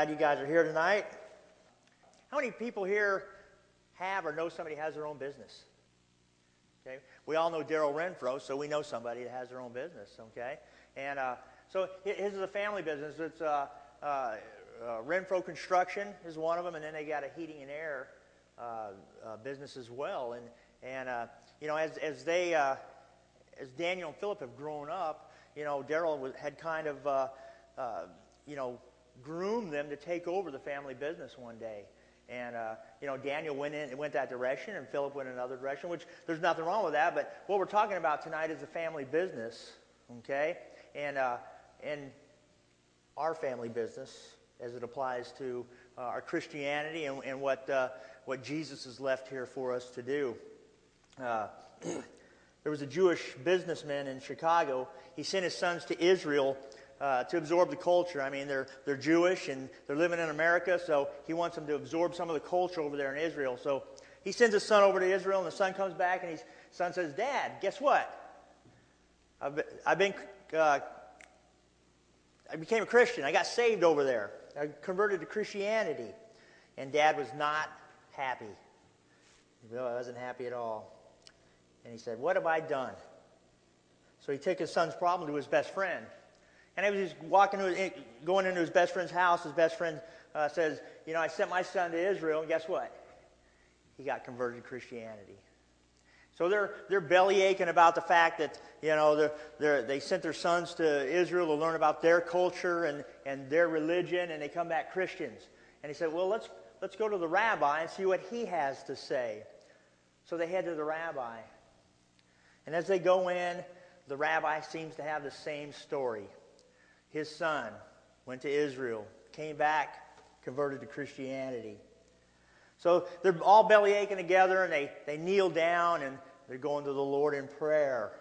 Glad you guys are here tonight. How many people here have or know somebody has their own business? Okay. We all know Daryl Renfro, so we know somebody that has their own business. Okay. And uh, so his is a family business. It's uh, uh, uh, Renfro Construction is one of them, and then they got a heating and air uh, uh, business as well. And and you know, as as they as Daniel and Philip have grown up, you know, Daryl had kind of you know groomed them to take over the family business one day. And, uh, you know, Daniel went in and went that direction, and Philip went another direction, which there's nothing wrong with that. But what we're talking about tonight is a family business, okay? And, uh, and our family business as it applies to uh, our Christianity and, and what, uh, what Jesus has left here for us to do. Uh, there was a Jewish businessman in Chicago. He sent his sons to Israel uh, to absorb the culture. I mean, they're, they're Jewish and they're living in America, so he wants them to absorb some of the culture over there in Israel. So he sends his son over to Israel, and the son comes back, and his son says, Dad, guess what? I've been, I've been uh, I became a Christian. I got saved over there. I converted to Christianity. And dad was not happy. He wasn't happy at all. And he said, What have I done? So he took his son's problem to his best friend. And he was just walking, to, going into his best friend's house. His best friend uh, says, You know, I sent my son to Israel, and guess what? He got converted to Christianity. So they're, they're belly aching about the fact that, you know, they're, they're, they sent their sons to Israel to learn about their culture and, and their religion, and they come back Christians. And he said, Well, let's, let's go to the rabbi and see what he has to say. So they head to the rabbi. And as they go in, the rabbi seems to have the same story his son went to Israel, came back, converted to Christianity. So they're all belly aching together and they, they kneel down and they're going to the Lord in prayer.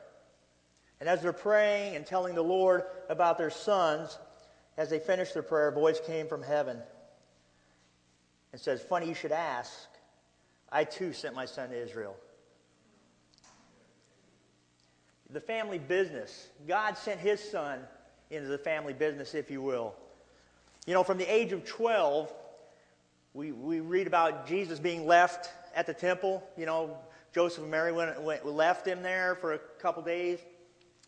And as they're praying and telling the Lord about their sons, as they finished their prayer, a voice came from heaven and says, Funny you should ask. I too sent my son to Israel. The family business. God sent his son into the family business, if you will. You know, from the age of 12, we, we read about Jesus being left at the temple. You know, Joseph and Mary went, went, left him there for a couple days,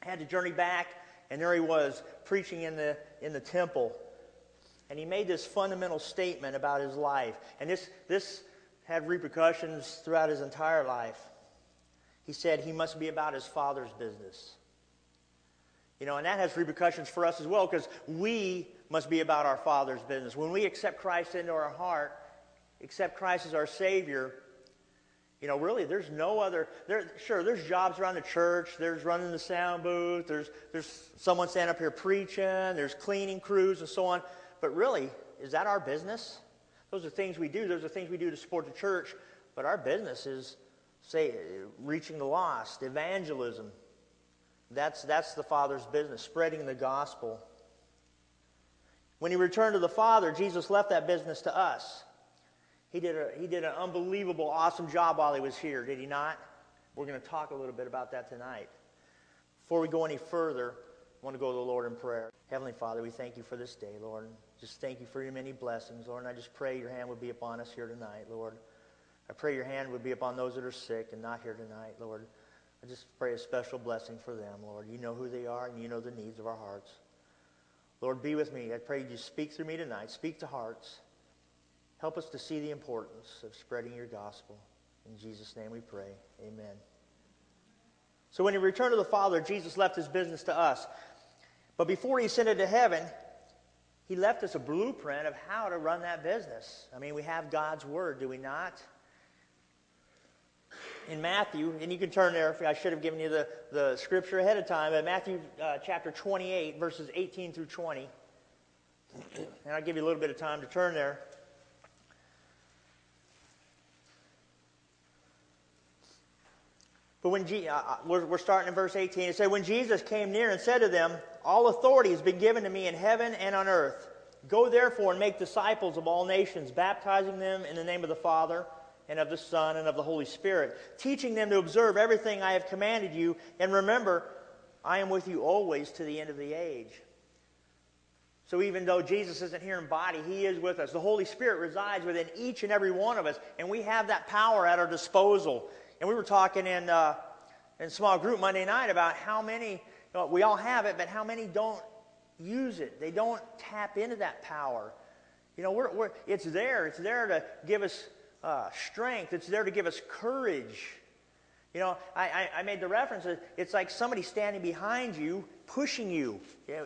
had to journey back, and there he was preaching in the, in the temple. And he made this fundamental statement about his life. And this, this had repercussions throughout his entire life. He said he must be about his father's business. You know, and that has repercussions for us as well because we must be about our Father's business. When we accept Christ into our heart, accept Christ as our Savior, you know, really, there's no other. There, sure, there's jobs around the church. There's running the sound booth. There's there's someone standing up here preaching. There's cleaning crews and so on. But really, is that our business? Those are things we do. Those are things we do to support the church. But our business is, say, reaching the lost, evangelism, that's, that's the Father's business, spreading the gospel. When he returned to the Father, Jesus left that business to us. He did, a, he did an unbelievable, awesome job while he was here, did he not? We're going to talk a little bit about that tonight. Before we go any further, I want to go to the Lord in prayer. Heavenly Father, we thank you for this day, Lord. Just thank you for your many blessings, Lord. And I just pray your hand would be upon us here tonight, Lord. I pray your hand would be upon those that are sick and not here tonight, Lord. I just pray a special blessing for them, Lord. You know who they are and you know the needs of our hearts. Lord, be with me. I pray you speak through me tonight. Speak to hearts. Help us to see the importance of spreading your gospel. In Jesus' name we pray. Amen. So when he returned to the Father, Jesus left his business to us. But before he ascended to heaven, he left us a blueprint of how to run that business. I mean, we have God's Word, do we not? In Matthew, and you can turn there. I should have given you the, the scripture ahead of time, but Matthew uh, chapter 28, verses 18 through 20. And I'll give you a little bit of time to turn there. But when Je- uh, uh, we're, we're starting in verse 18, it said, When Jesus came near and said to them, All authority has been given to me in heaven and on earth. Go therefore and make disciples of all nations, baptizing them in the name of the Father and of the Son and of the Holy Spirit, teaching them to observe everything I have commanded you. And remember, I am with you always to the end of the age. So even though Jesus isn't here in body, he is with us. The Holy Spirit resides within each and every one of us, and we have that power at our disposal. And we were talking in, uh, in small group Monday night about how many, you know, we all have it, but how many don't use it. They don't tap into that power. You know, we're, we're, it's there. It's there to give us uh, strength. It's there to give us courage. You know, I, I, I made the reference. It's like somebody standing behind you, pushing you,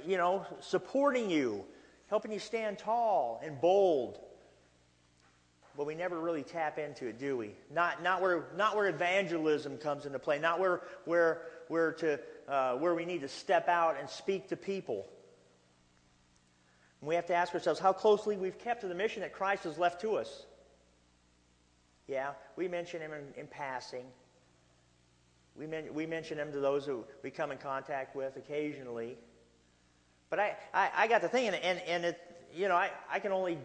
you know, supporting you, helping you stand tall and bold but we never really tap into it, do we? Not, not, where, not where evangelism comes into play, not where, where, where, to, uh, where we need to step out and speak to people. And we have to ask ourselves how closely we've kept to the mission that Christ has left to us. Yeah, we mention him in, in passing. We, men, we mention him to those who we come in contact with occasionally. But I, I, I got the thing, and, and, it, you know, I, I can only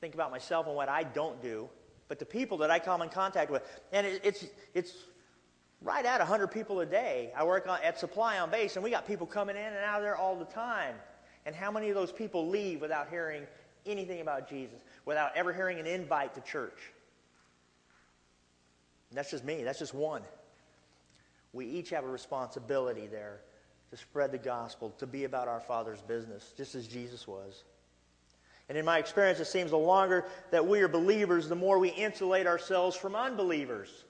think about myself and what I don't do, but the people that I come in contact with. And it, it's, it's right at 100 people a day. I work on, at Supply on Base, and we got people coming in and out of there all the time. And how many of those people leave without hearing anything about Jesus, without ever hearing an invite to church? That's just me. That's just one. We each have a responsibility there to spread the gospel, to be about our Father's business, just as Jesus was. And in my experience, it seems the longer that we are believers, the more we insulate ourselves from unbelievers.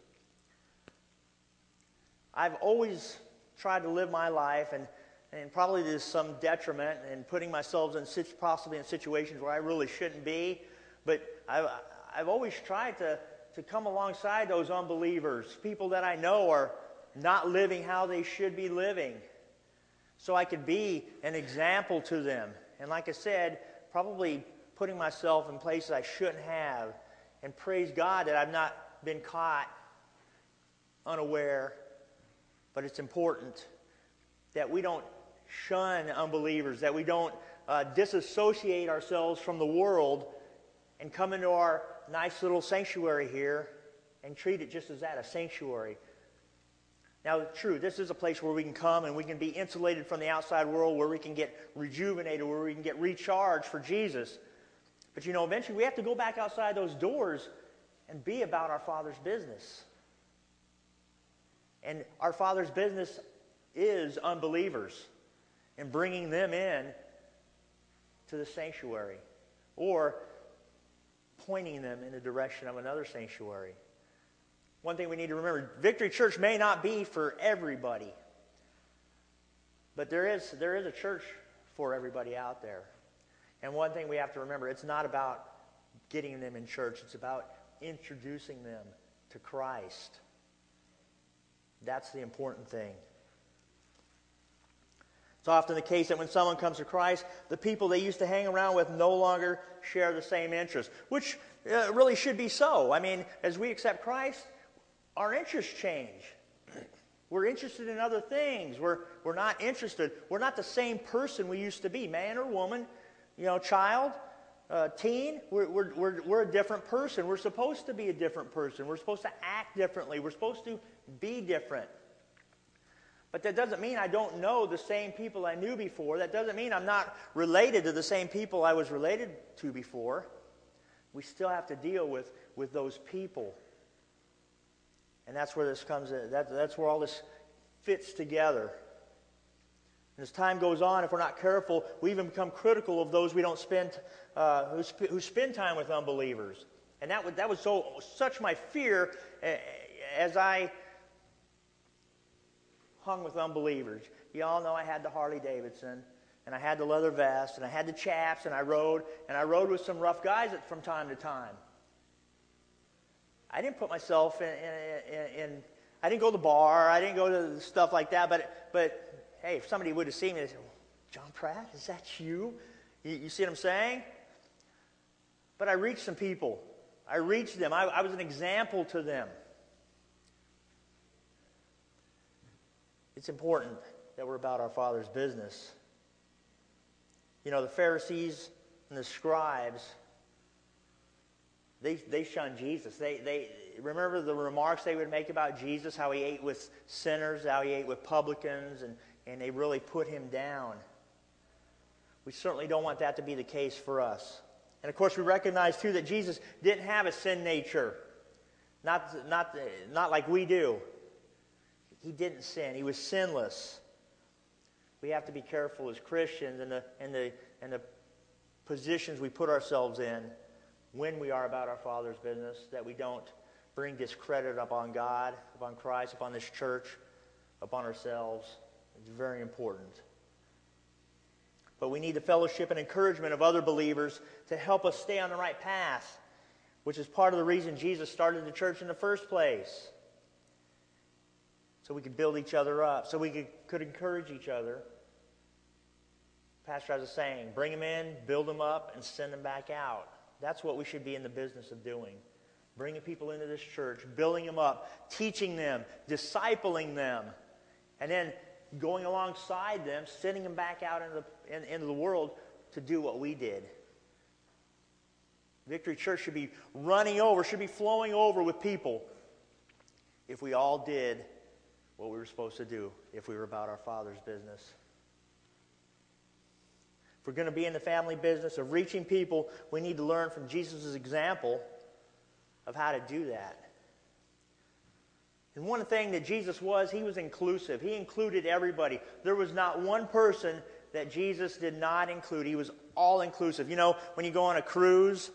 I've always tried to live my life, and, and probably to some detriment, and putting myself in possibly in situations where I really shouldn't be. But I've, I've always tried to, to come alongside those unbelievers, people that I know are not living how they should be living, so I could be an example to them. And like I said, probably putting myself in places I shouldn't have. And praise God that I've not been caught unaware. But it's important that we don't shun unbelievers, that we don't uh, disassociate ourselves from the world and come into our nice little sanctuary here and treat it just as that a sanctuary. Now, true, this is a place where we can come and we can be insulated from the outside world, where we can get rejuvenated, where we can get recharged for Jesus. But you know, eventually we have to go back outside those doors and be about our Father's business. And our Father's business is unbelievers and bringing them in to the sanctuary or pointing them in the direction of another sanctuary. One thing we need to remember Victory Church may not be for everybody, but there is, there is a church for everybody out there. And one thing we have to remember it's not about getting them in church, it's about introducing them to Christ. That's the important thing. It's often the case that when someone comes to Christ, the people they used to hang around with no longer share the same interests, which uh, really should be so. I mean, as we accept Christ, our interests change. We're interested in other things. We're, we're not interested. We're not the same person we used to be, man or woman, you know, child, uh, teen. We're, we're, we're, we're a different person. We're supposed to be a different person. We're supposed to act differently. We're supposed to be different. But that doesn't mean I don't know the same people I knew before. That doesn't mean I'm not related to the same people I was related to before. We still have to deal with, with those people. And that's where this comes in. That, that's where all this fits together. And as time goes on, if we're not careful, we even become critical of those we don't spend, uh, who, sp- who spend time with unbelievers. And that, was, that was so such my fear as I hung with unbelievers. You all know I had the Harley Davidson, and I had the leather vest, and I had the chaps, and I rode, and I rode with some rough guys from time to time. I didn't put myself in, in, in I didn't go to the bar. I didn't go to stuff like that. But, but hey, if somebody would have seen me, they'd say, John Pratt, is that you? you? You see what I'm saying? But I reached some people. I reached them. I, I was an example to them. It's important that we're about our Father's business. You know, the Pharisees and the scribes, they, they shunned Jesus. They, they, remember the remarks they would make about Jesus, how he ate with sinners, how he ate with publicans, and, and they really put him down. We certainly don't want that to be the case for us. And of course, we recognize too that Jesus didn't have a sin nature, not, not, not like we do. He didn't sin, he was sinless. We have to be careful as Christians and the, and the, and the positions we put ourselves in when we are about our Father's business that we don't bring discredit upon God, upon Christ, upon this church, upon ourselves. It's very important. But we need the fellowship and encouragement of other believers to help us stay on the right path, which is part of the reason Jesus started the church in the first place. So we could build each other up, so we could, could encourage each other. Pastor has a saying bring them in, build them up, and send them back out. That's what we should be in the business of doing bringing people into this church, building them up, teaching them, discipling them, and then going alongside them, sending them back out into the, in, into the world to do what we did. Victory Church should be running over, should be flowing over with people if we all did what we were supposed to do, if we were about our Father's business. If we're going to be in the family business of reaching people, we need to learn from Jesus' example of how to do that. And one thing that Jesus was, he was inclusive. He included everybody. There was not one person that Jesus did not include. He was all inclusive. You know, when you go on a cruise,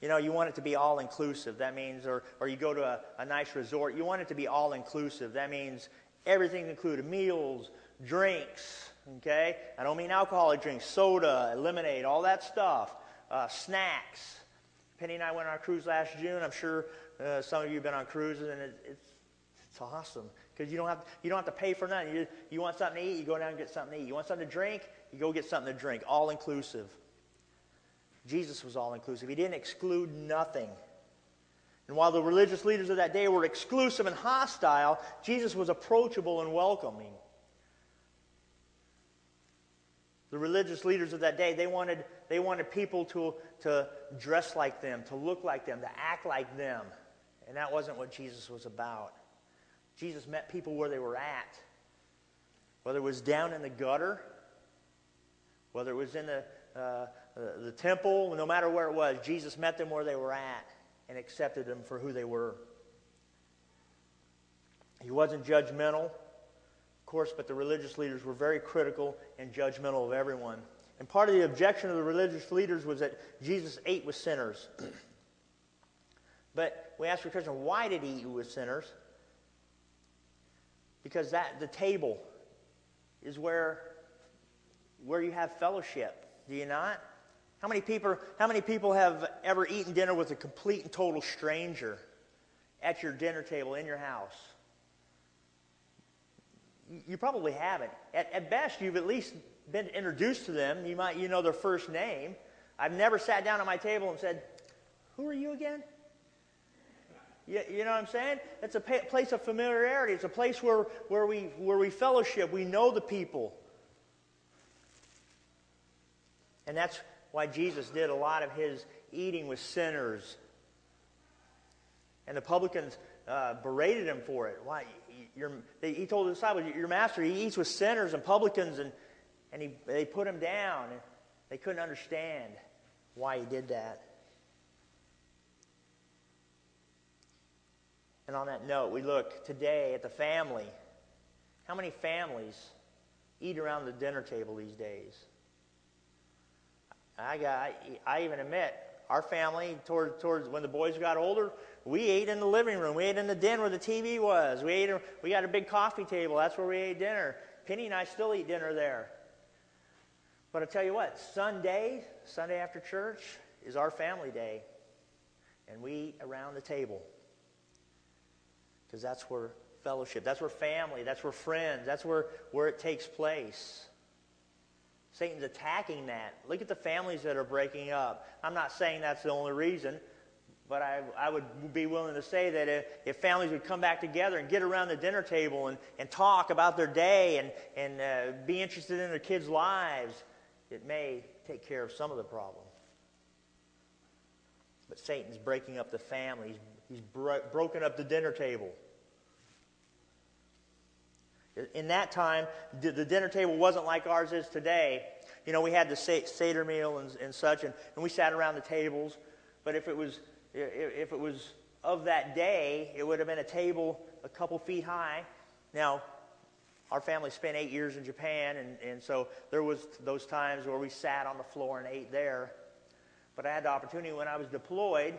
you know, you want it to be all inclusive. That means, or, or you go to a, a nice resort, you want it to be all inclusive. That means everything's included meals, drinks, okay? I don't mean alcoholic drinks, soda, lemonade, all that stuff, uh, snacks. Penny and I went on a cruise last June. I'm sure uh, some of you have been on cruises, and it, it's, it's awesome because you don't have you don't have to pay for nothing. You, you want something to eat, you go down and get something to eat. You want something to drink, you go get something to drink. All inclusive. Jesus was all inclusive. He didn't exclude nothing. And while the religious leaders of that day were exclusive and hostile, Jesus was approachable and welcoming. The religious leaders of that day, they wanted, they wanted people to, to dress like them, to look like them, to act like them. And that wasn't what Jesus was about. Jesus met people where they were at. Whether it was down in the gutter, whether it was in the, uh, Uh, the temple, no matter where it was, Jesus met them where they were at and accepted them for who they were. He wasn't judgmental of course, but the religious leaders were very critical and judgmental of everyone. And part of the objection of the religious leaders was that Jesus ate with sinners. but we asked the question, why did he eat with sinners? Because that the table is where where you have fellowship. Do you not? How many people how many people have ever eaten dinner with a complete and total stranger at your dinner table in your house? you probably haven't. At, at, best, you've at least been introduced to them. You might you know their first name. I've never sat down at my table and said, "Who are you again?" You, you know what I'm saying? It's a pa- place of familiarity. It's a place where, where, we, where we fellowship. We know the people. And that's why Jesus did a lot of his eating with sinners. And the publicans uh, berated him for it. Why? he told the disciples, Your master, he eats with sinners and publicans, and, and he, they put him down. They couldn't understand why he did that. And on that note, we look today at the family. How many families eat around the dinner table these days? I, got, I even admit, our family, towards, towards when the boys got older, we ate in the living room. We ate in the den where the TV was. We, ate, we got a big coffee table. That's where we ate dinner. Penny and I still eat dinner there. But I'll tell you what, Sunday, Sunday after church, is our family day. And we eat around the table. Because that's where fellowship. That's where family, that's where friends, that's where, where it takes place. Satan's attacking that. Look at the families that are breaking up. I'm not saying that's the only reason, but I, I would be willing to say that if, if families would come back together and get around the dinner table and, and talk about their day and, and uh, be interested in their kids' lives, it may take care of some of the problem. But Satan's breaking up the family. He's, he's bro- broken up the dinner table. In that time, the dinner table wasn't like ours is today. You know, we had the Seder meal and, and such, and, and we sat around the tables. But if it was if it was of that day, it would have been a table a couple feet high. Now, our family spent eight years in Japan, and, and so there was those times where we sat on the floor and ate there. But I had the opportunity when I was deployed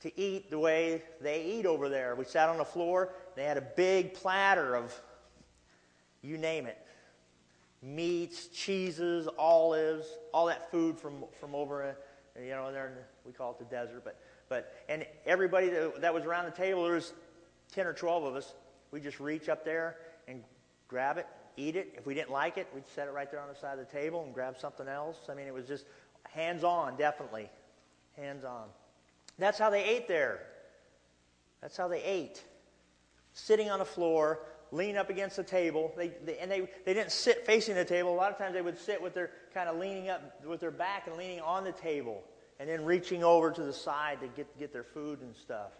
to eat the way they eat over there. We sat on the floor. They had a big platter of, you name it, meats, cheeses, olives, all that food from, from over, uh, you know, there the, we call it the desert. But, but and everybody that, that was around the table, there was 10 or 12 of us. We just reach up there and grab it, eat it. If we didn't like it, we'd set it right there on the side of the table and grab something else. I mean, it was just hands on, definitely. Hands on. That's how they ate there. That's how they ate. Sitting on the floor, lean up against the table. They, they, and they, they didn't sit facing the table. A lot of times they would sit with their kind of leaning up with their back and leaning on the table and then reaching over to the side to get, get their food and stuff.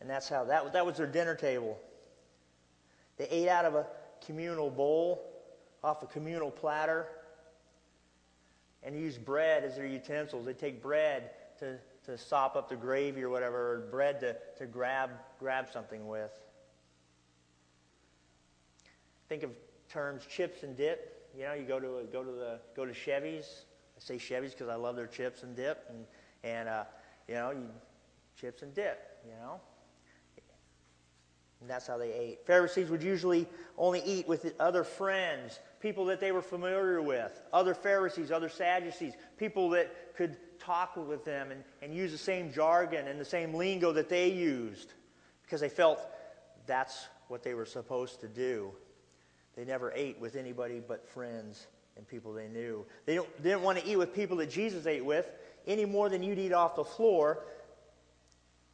And that's how that, that was their dinner table. They ate out of a communal bowl, off a communal platter, and used bread as their utensils. They take bread to, to sop up the gravy or whatever, or bread to, to grab, grab something with. Think of terms chips and dip. You know, you go to go to the go to Chevy's. I say Chevy's because I love their chips and dip, and and uh, you know, you, chips and dip. You know, and that's how they ate. Pharisees would usually only eat with other friends, people that they were familiar with, other Pharisees, other Sadducees, people that could talk with them and, and use the same jargon and the same lingo that they used because they felt that's what they were supposed to do. They never ate with anybody but friends and people they knew. They, they didn't want to eat with people that Jesus ate with any more than you'd eat off the floor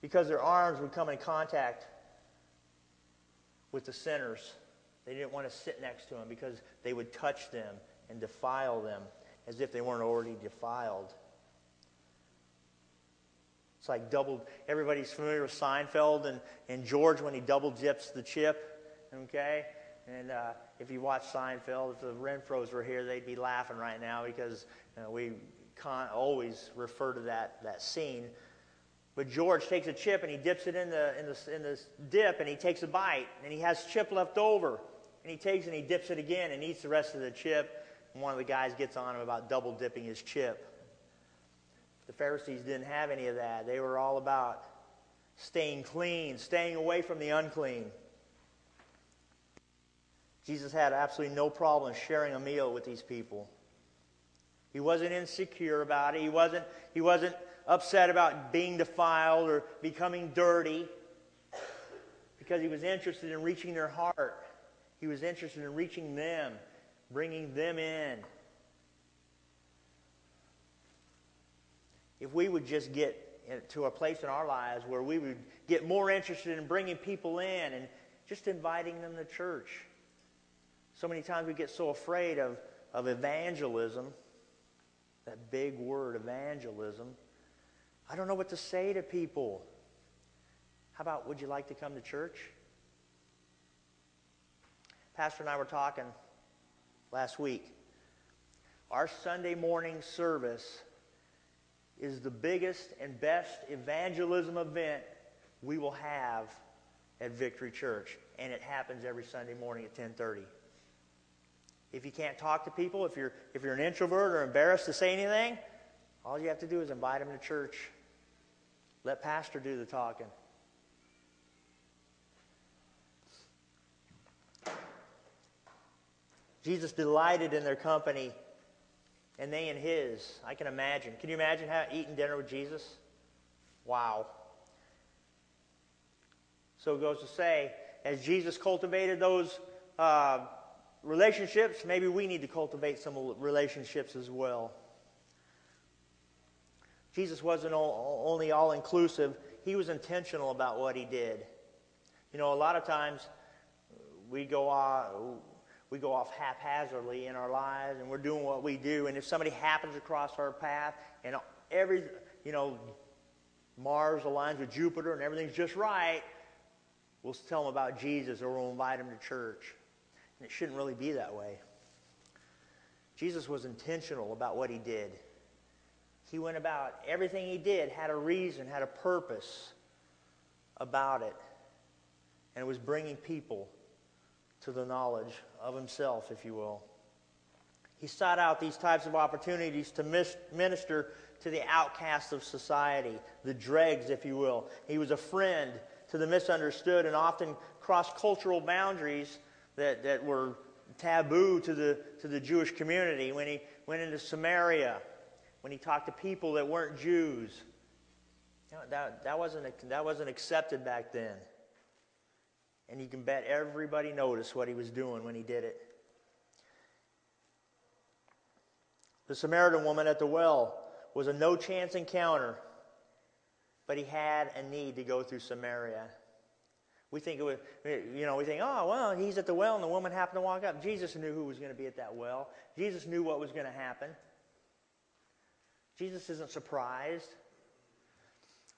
because their arms would come in contact with the sinners. They didn't want to sit next to them because they would touch them and defile them as if they weren't already defiled. It's like double, everybody's familiar with Seinfeld and, and George when he double dips the chip, okay? And uh, if you watch Seinfeld, if the Renfros were here, they'd be laughing right now because you know, we always refer to that, that scene. But George takes a chip and he dips it in the, in, the, in the dip and he takes a bite and he has chip left over. And he takes and he dips it again and eats the rest of the chip. And one of the guys gets on him about double dipping his chip. The Pharisees didn't have any of that. They were all about staying clean, staying away from the unclean. Jesus had absolutely no problem sharing a meal with these people. He wasn't insecure about it. He wasn't, he wasn't upset about being defiled or becoming dirty because he was interested in reaching their heart. He was interested in reaching them, bringing them in. If we would just get to a place in our lives where we would get more interested in bringing people in and just inviting them to church so many times we get so afraid of, of evangelism, that big word, evangelism. I don't know what to say to people. How about, would you like to come to church? Pastor and I were talking last week. Our Sunday morning service is the biggest and best evangelism event we will have at Victory Church, and it happens every Sunday morning at 10:30. If you can't talk to people, if you're, if you're an introvert or embarrassed to say anything, all you have to do is invite them to church. Let pastor do the talking. Jesus delighted in their company, and they in his. I can imagine. Can you imagine how, eating dinner with Jesus? Wow. So it goes to say, as Jesus cultivated those uh, relationships, maybe we need to cultivate some relationships as well. Jesus wasn't only all inclusive, he was intentional about what he did. You know, a lot of times we go off, we go off haphazardly in our lives and we're doing what we do. And if somebody happens across our path and every, you know, Mars aligns with Jupiter and everything's just right, we'll tell them about Jesus or we'll invite them to church. And it shouldn't really be that way. Jesus was intentional about what he did. He went about everything he did, had a reason, had a purpose about it. And it was bringing people to the knowledge of himself, if you will. He sought out these types of opportunities to minister to the outcasts of society, the dregs, if you will. He was a friend to the misunderstood and often crossed cultural boundaries that, that were taboo to the, to the Jewish community. When he went into Samaria, when he talked to people that weren't Jews, that, that, wasn't, that wasn't accepted back then. And you can bet everybody noticed what he was doing when he did it. The Samaritan woman at the well was a no chance encounter, but he had a need to go through Samaria. We think it was, you know, we think, oh, well, he's at the well and the woman happened to walk up. Jesus knew who was going to be at that well. Jesus knew what was going to happen. Jesus isn't surprised.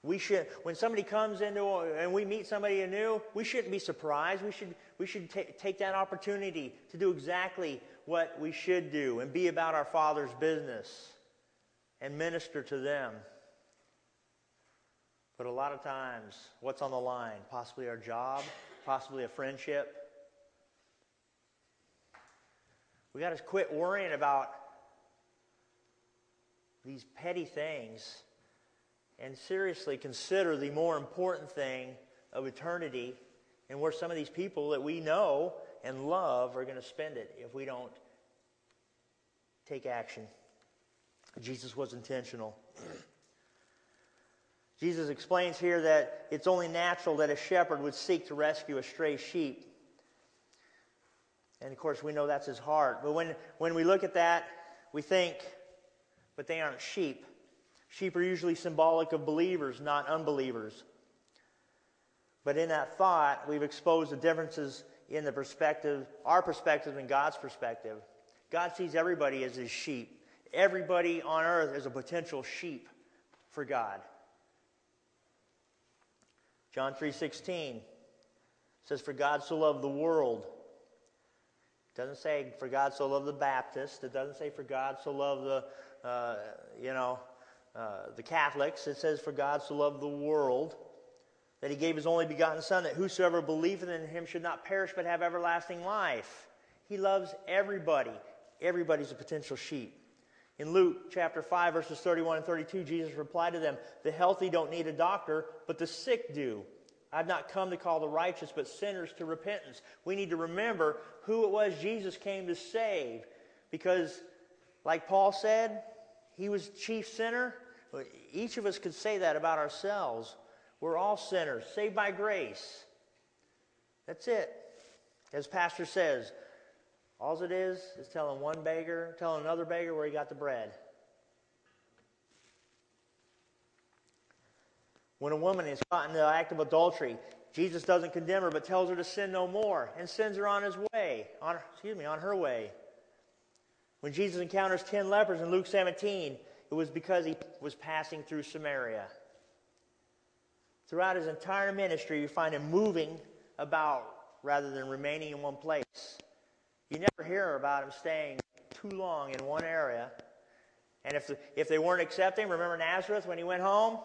We should, when somebody comes into and we meet somebody new, we shouldn't be surprised. We should, we should t- take that opportunity to do exactly what we should do and be about our Father's business and minister to them. But a lot of times, what's on the line? Possibly our job, possibly a friendship. We got to quit worrying about these petty things and seriously consider the more important thing of eternity and where some of these people that we know and love are going to spend it if we don't take action. Jesus was intentional. Jesus explains here that it's only natural that a shepherd would seek to rescue a stray sheep. And of course, we know that's his heart. But when, when we look at that, we think, but they aren't sheep. Sheep are usually symbolic of believers, not unbelievers. But in that thought, we've exposed the differences in the perspective, our perspective and God's perspective. God sees everybody as his sheep. Everybody on earth is a potential sheep for God. John 3:16 says for God so loved the world. It doesn't say for God so loved the Baptist. It doesn't say for God so loved the uh, you know, uh, the Catholics. It says, For God so loved the world that he gave his only begotten Son, that whosoever believeth in him should not perish but have everlasting life. He loves everybody. Everybody's a potential sheep. In Luke chapter 5, verses 31 and 32, Jesus replied to them, The healthy don't need a doctor, but the sick do. I've not come to call the righteous, but sinners to repentance. We need to remember who it was Jesus came to save. Because, like Paul said, he was chief sinner. Each of us could say that about ourselves. We're all sinners, saved by grace. That's it. As Pastor says, all it is is telling one beggar, telling another beggar where he got the bread. When a woman is caught in the act of adultery, Jesus doesn't condemn her but tells her to sin no more and sends her on his way, on excuse me, on her way. When Jesus encounters 10 lepers in Luke 17, it was because he was passing through Samaria. Throughout his entire ministry, you find him moving about rather than remaining in one place. You never hear about him staying too long in one area. And if, if they weren't accepting, remember Nazareth when he went home?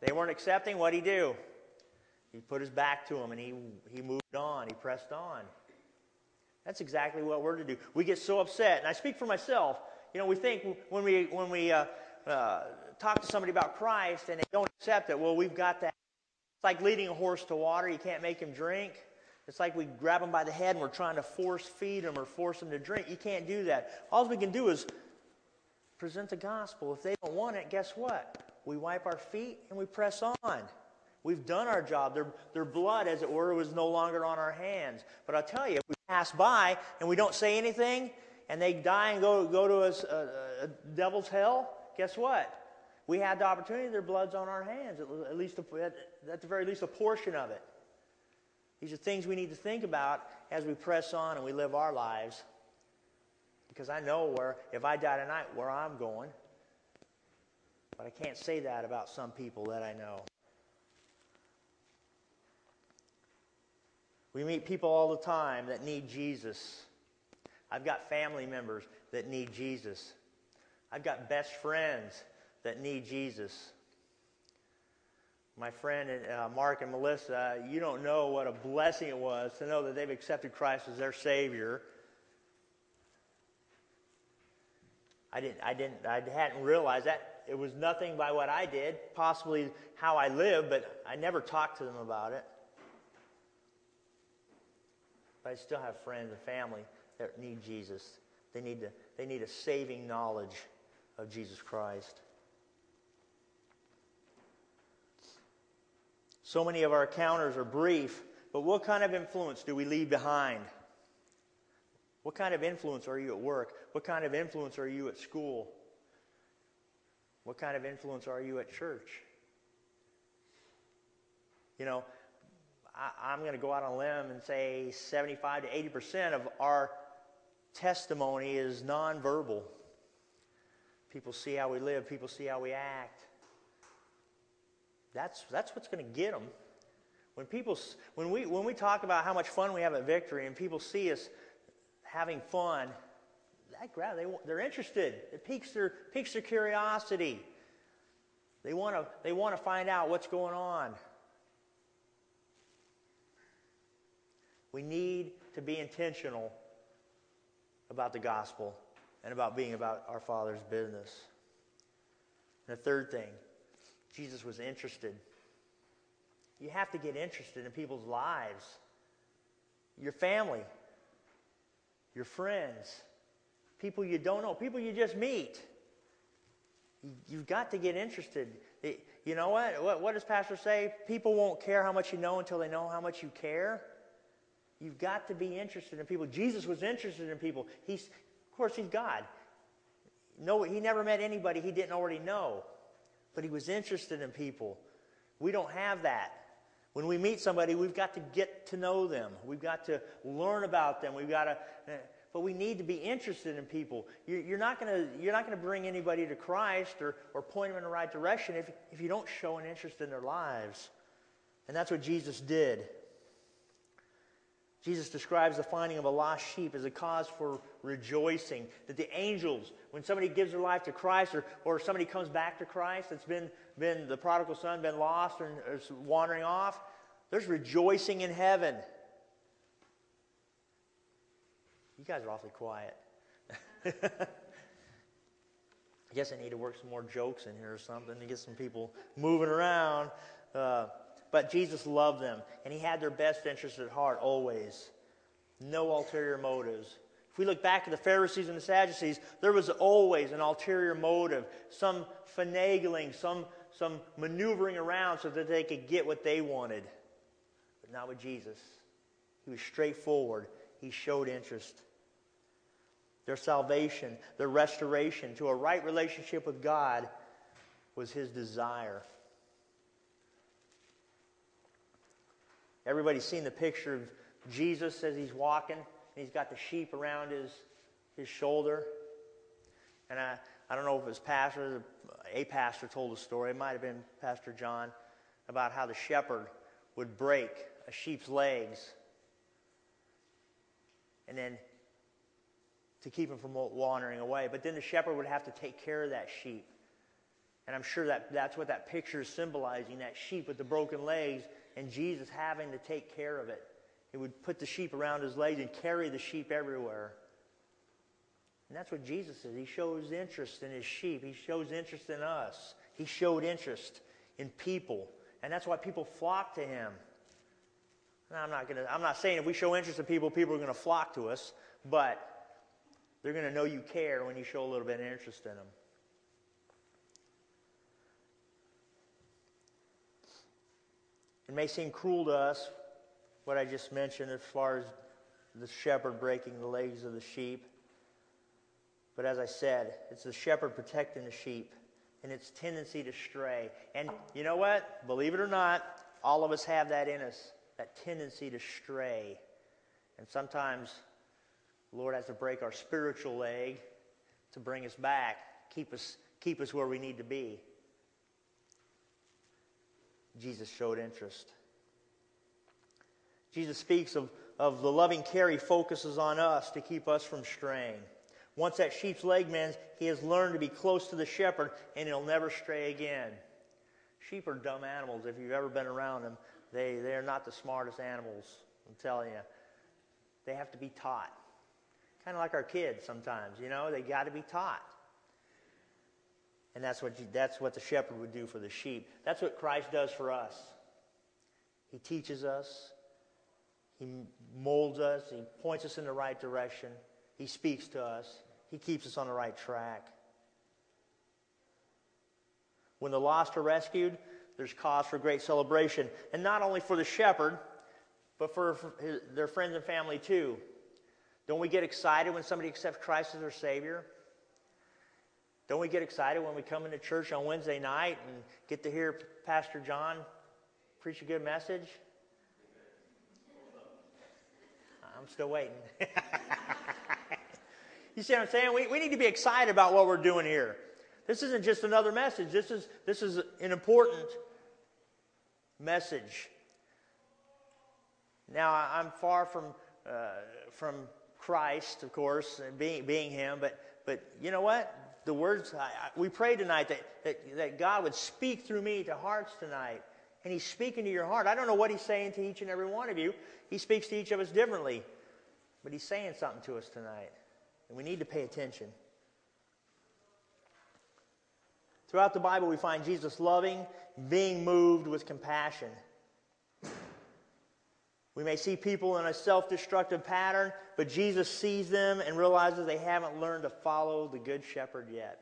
They weren't accepting, what'd he do? He put his back to them and he, he moved on, he pressed on. That's exactly what we're to do. We get so upset, and I speak for myself. You know, we think when we when we uh, uh, talk to somebody about Christ and they don't accept it, well, we've got that. It's like leading a horse to water. You can't make him drink. It's like we grab them by the head and we're trying to force feed them or force them to drink. You can't do that. All we can do is present the gospel. If they don't want it, guess what? We wipe our feet and we press on. We've done our job. Their, their blood, as it were, was no longer on our hands. But I'll tell you, if we pass by and we don't say anything, and they die and go, go to a, a, a devil's hell, guess what? We had the opportunity, their blood's on our hands, at, least at, the very least a portion of it. These are things we need to think about as we press on and we live our lives. Because I know where, if I die tonight, where I'm going. But I can't say that about some people that I know. We meet people all the time that need Jesus. I've got family members that need Jesus. I've got best friends that need Jesus. My friend uh, Mark and Melissa, you don't know what a blessing it was to know that they've accepted Christ as their Savior. I didn't, I didn't, I hadn't realized that it was nothing by what I did, possibly how I lived, but I never talked to them about it. But I still have friends and family that need Jesus. They need, to, they need a saving knowledge of Jesus Christ. So many of our encounters are brief, but what kind of influence do we leave behind? What kind of influence are you at work? What kind of influence are you at school? What kind of influence are you at church? You know, I, am going to go out on a limb and say 75 to 80% of our testimony is nonverbal. People see how we live, people see how we act. That's, that's what's going to get them. When, people, when, we, when we talk about how much fun we have at Victory and people see us having fun, that grab, they, they're interested. It piques their, piques their curiosity. They want to they want to find out what's going on. We need to be intentional about the gospel and about being about our Father's business. And the third thing, Jesus was interested. You have to get interested in people's lives, your family, your friends, people you don't know, people you just meet. You've got to get interested. You know what? What, what does Pastor say? People won't care how much you know until they know how much you care. You've got to be interested in people. Jesus was interested in people. He's, of course, he's God. No, he never met anybody he didn't already know, but he was interested in people. We don't have that. When we meet somebody, we've got to get to know them. We've got to learn about them. We've got to, eh, but we need to be interested in people. You're not going to, you're not going to bring anybody to Christ or, or point them in the right direction if, if you don't show an interest in their lives. And that's what Jesus did. Jesus describes the finding of a lost sheep as a cause for rejoicing. That the angels, when somebody gives their life to Christ or, or somebody comes back to Christ that's been, been the prodigal son, been lost or is wandering off, there's rejoicing in heaven. You guys are awfully quiet. I guess I need to work some more jokes in here or something to get some people moving around. Uh, but Jesus loved them, and he had their best interests at heart always. No ulterior motives. If we look back at the Pharisees and the Sadducees, there was always an ulterior motive, some finagling, some, some maneuvering around so that they could get what they wanted. But not with Jesus. He was straightforward, he showed interest. Their salvation, their restoration to a right relationship with God was his desire. Everybody's seen the picture of Jesus as he's walking, and he's got the sheep around his, his shoulder. And I, I don't know if it was pastor, a pastor told a story, it might have been Pastor John, about how the shepherd would break a sheep's legs and then to keep him from wandering away. But then the shepherd would have to take care of that sheep. And I'm sure that that's what that picture is symbolizing that sheep with the broken legs and Jesus having to take care of it. He would put the sheep around his legs and carry the sheep everywhere. And that's what Jesus is. He shows interest in his sheep, he shows interest in us. He showed interest in people. And that's why people flock to him. Now, I'm not to I'm not saying if we show interest in people, people are going to flock to us, but they're going to know you care when you show a little bit of interest in them. It may seem cruel to us, what I just mentioned, as far as the shepherd breaking the legs of the sheep. But as I said, it's the shepherd protecting the sheep and its tendency to stray. And you know what? Believe it or not, all of us have that in us, that tendency to stray. And sometimes the Lord has to break our spiritual leg to bring us back, keep us, keep us where we need to be. Jesus showed interest. Jesus speaks of, of the loving care he focuses on us to keep us from straying. Once that sheep's leg mends, he has learned to be close to the shepherd and he'll never stray again. Sheep are dumb animals. If you've ever been around them, they, they're not the smartest animals, I'm telling you. They have to be taught. Kind of like our kids sometimes, you know, they got to be taught. And that's what, that's what the shepherd would do for the sheep. That's what Christ does for us. He teaches us, He molds us, He points us in the right direction. He speaks to us. He keeps us on the right track. When the lost are rescued, there's cause for great celebration. And not only for the shepherd, but for, his, their friends and family too. Don't we get excited when somebody accepts Christ as their Savior? Don't we get excited when we come into church on Wednesday night and get to hear Pastor John preach a good message? I'm still waiting. You see what I'm saying? We, we need to be excited about what we're doing here. This isn't just another message. This is, this is an important message. Now, I'm far from, uh, from Christ, of course, being, being Him, but, but you know what? The words, I, I, we pray tonight that, that, that God would speak through me to hearts tonight. And He's speaking to your heart. I don't know what He's saying to each and every one of you. He speaks to each of us differently. But He's saying something to us tonight. And we need to pay attention. Throughout the Bible, we find Jesus loving, being moved with compassion. We may see people in a self destructive pattern, but Jesus sees them and realizes they haven't learned to follow the Good Shepherd yet.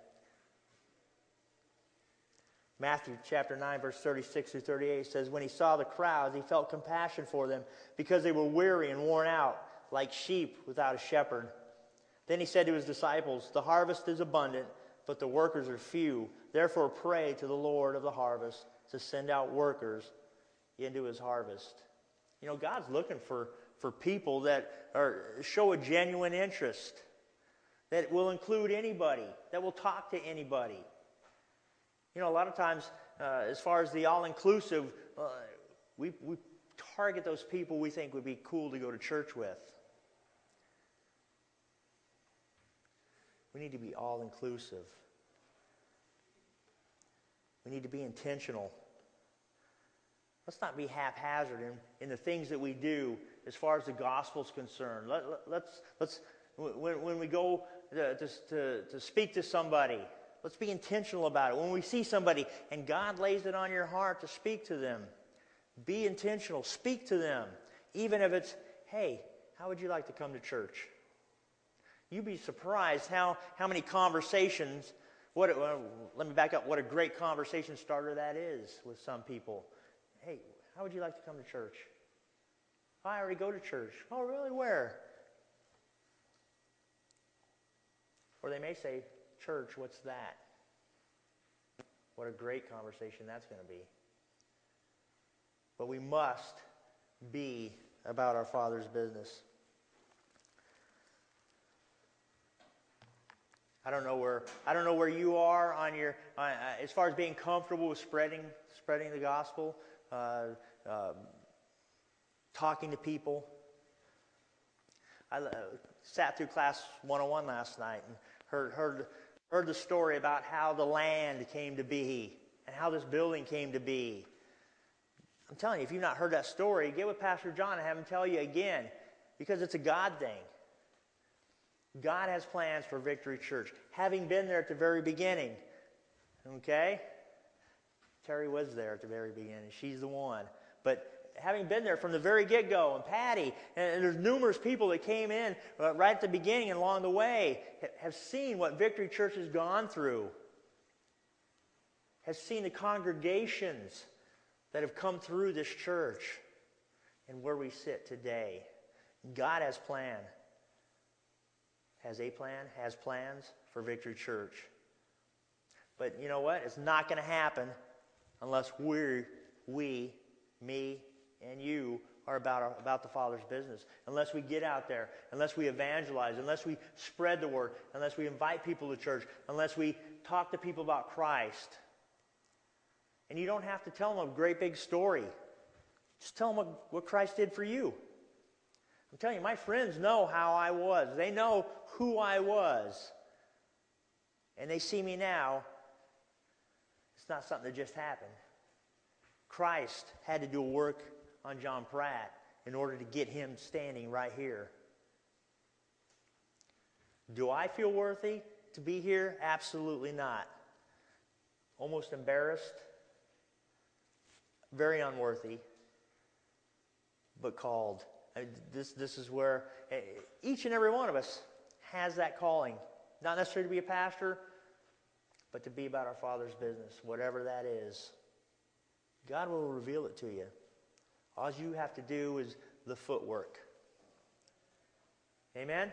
Matthew chapter 9, verse 36 through 38 says, When he saw the crowds, he felt compassion for them because they were weary and worn out, like sheep without a shepherd. Then he said to his disciples, The harvest is abundant, but the workers are few. Therefore, pray to the Lord of the harvest to send out workers into his harvest. You know, God's looking for, for people that are, show a genuine interest, that will include anybody, that will talk to anybody. You know, a lot of times, uh, as far as the all inclusive, uh, we, we target those people we think would be cool to go to church with. We need to be all inclusive. We need to be intentional. Let's not be haphazard in, in the things that we do as far as the gospel is concerned. Let, us let's, let's when, when we go to, to, to speak to somebody, let's be intentional about it. When we see somebody and God lays it on your heart to speak to them, be intentional. Speak to them. Even if it's, hey, how would you like to come to church? You'd be surprised how, how many conversations, what, uh, let me back up, what a great conversation starter that is with some people. Hey, how would you like to come to church? I already go to church. Oh, really? Where? Or they may say, Church, what's that? What a great conversation that's going to be. But we must be about our Father's business. I don't know where I don't know where you are on your uh, uh, as far as being comfortable with spreading spreading the gospel, um, talking to people. I uh, sat through class 101 last night and heard heard heard the story about how the land came to be and how this building came to be. I'm telling you, if you've not heard that story, get with Pastor John and have him tell you again because it's a God thing. God has plans for Victory Church, having been there at the very beginning. Okay? Terry was there at the very beginning. She's the one. But having been there from the very get go, and Patty, and there's numerous people that came in uh, right at the beginning and along the way, have seen what Victory Church has gone through, has seen the congregations that have come through this church and where we sit today. God has plan, has a plan, has plans for Victory Church. But you know what? It's not going to happen unless we, we, me, and you are about, about the Father's business. Unless we get out there, unless we evangelize, unless we spread the word, unless we invite people to church, unless we talk to people about Christ. And you don't have to tell them a great big story. Just tell them what, what Christ did for you. I'm telling you, my friends know how I was. They know who I was. And they see me now. Not something that just happened. Christ had to do a work on John Pratt in order to get him standing right here. Do I feel worthy to be here? Absolutely not. Almost embarrassed, very unworthy, but called. Mean, this, this is where eh, each and every one of us has that calling. Not necessarily to be a pastor, but to be about our Father's business, whatever that is. God will reveal it to you. All you have to do is the footwork. Amen?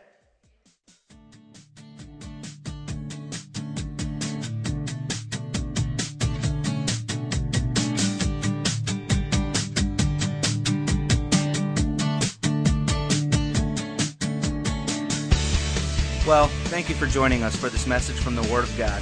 Well, thank you for joining us for this message from the Word of God.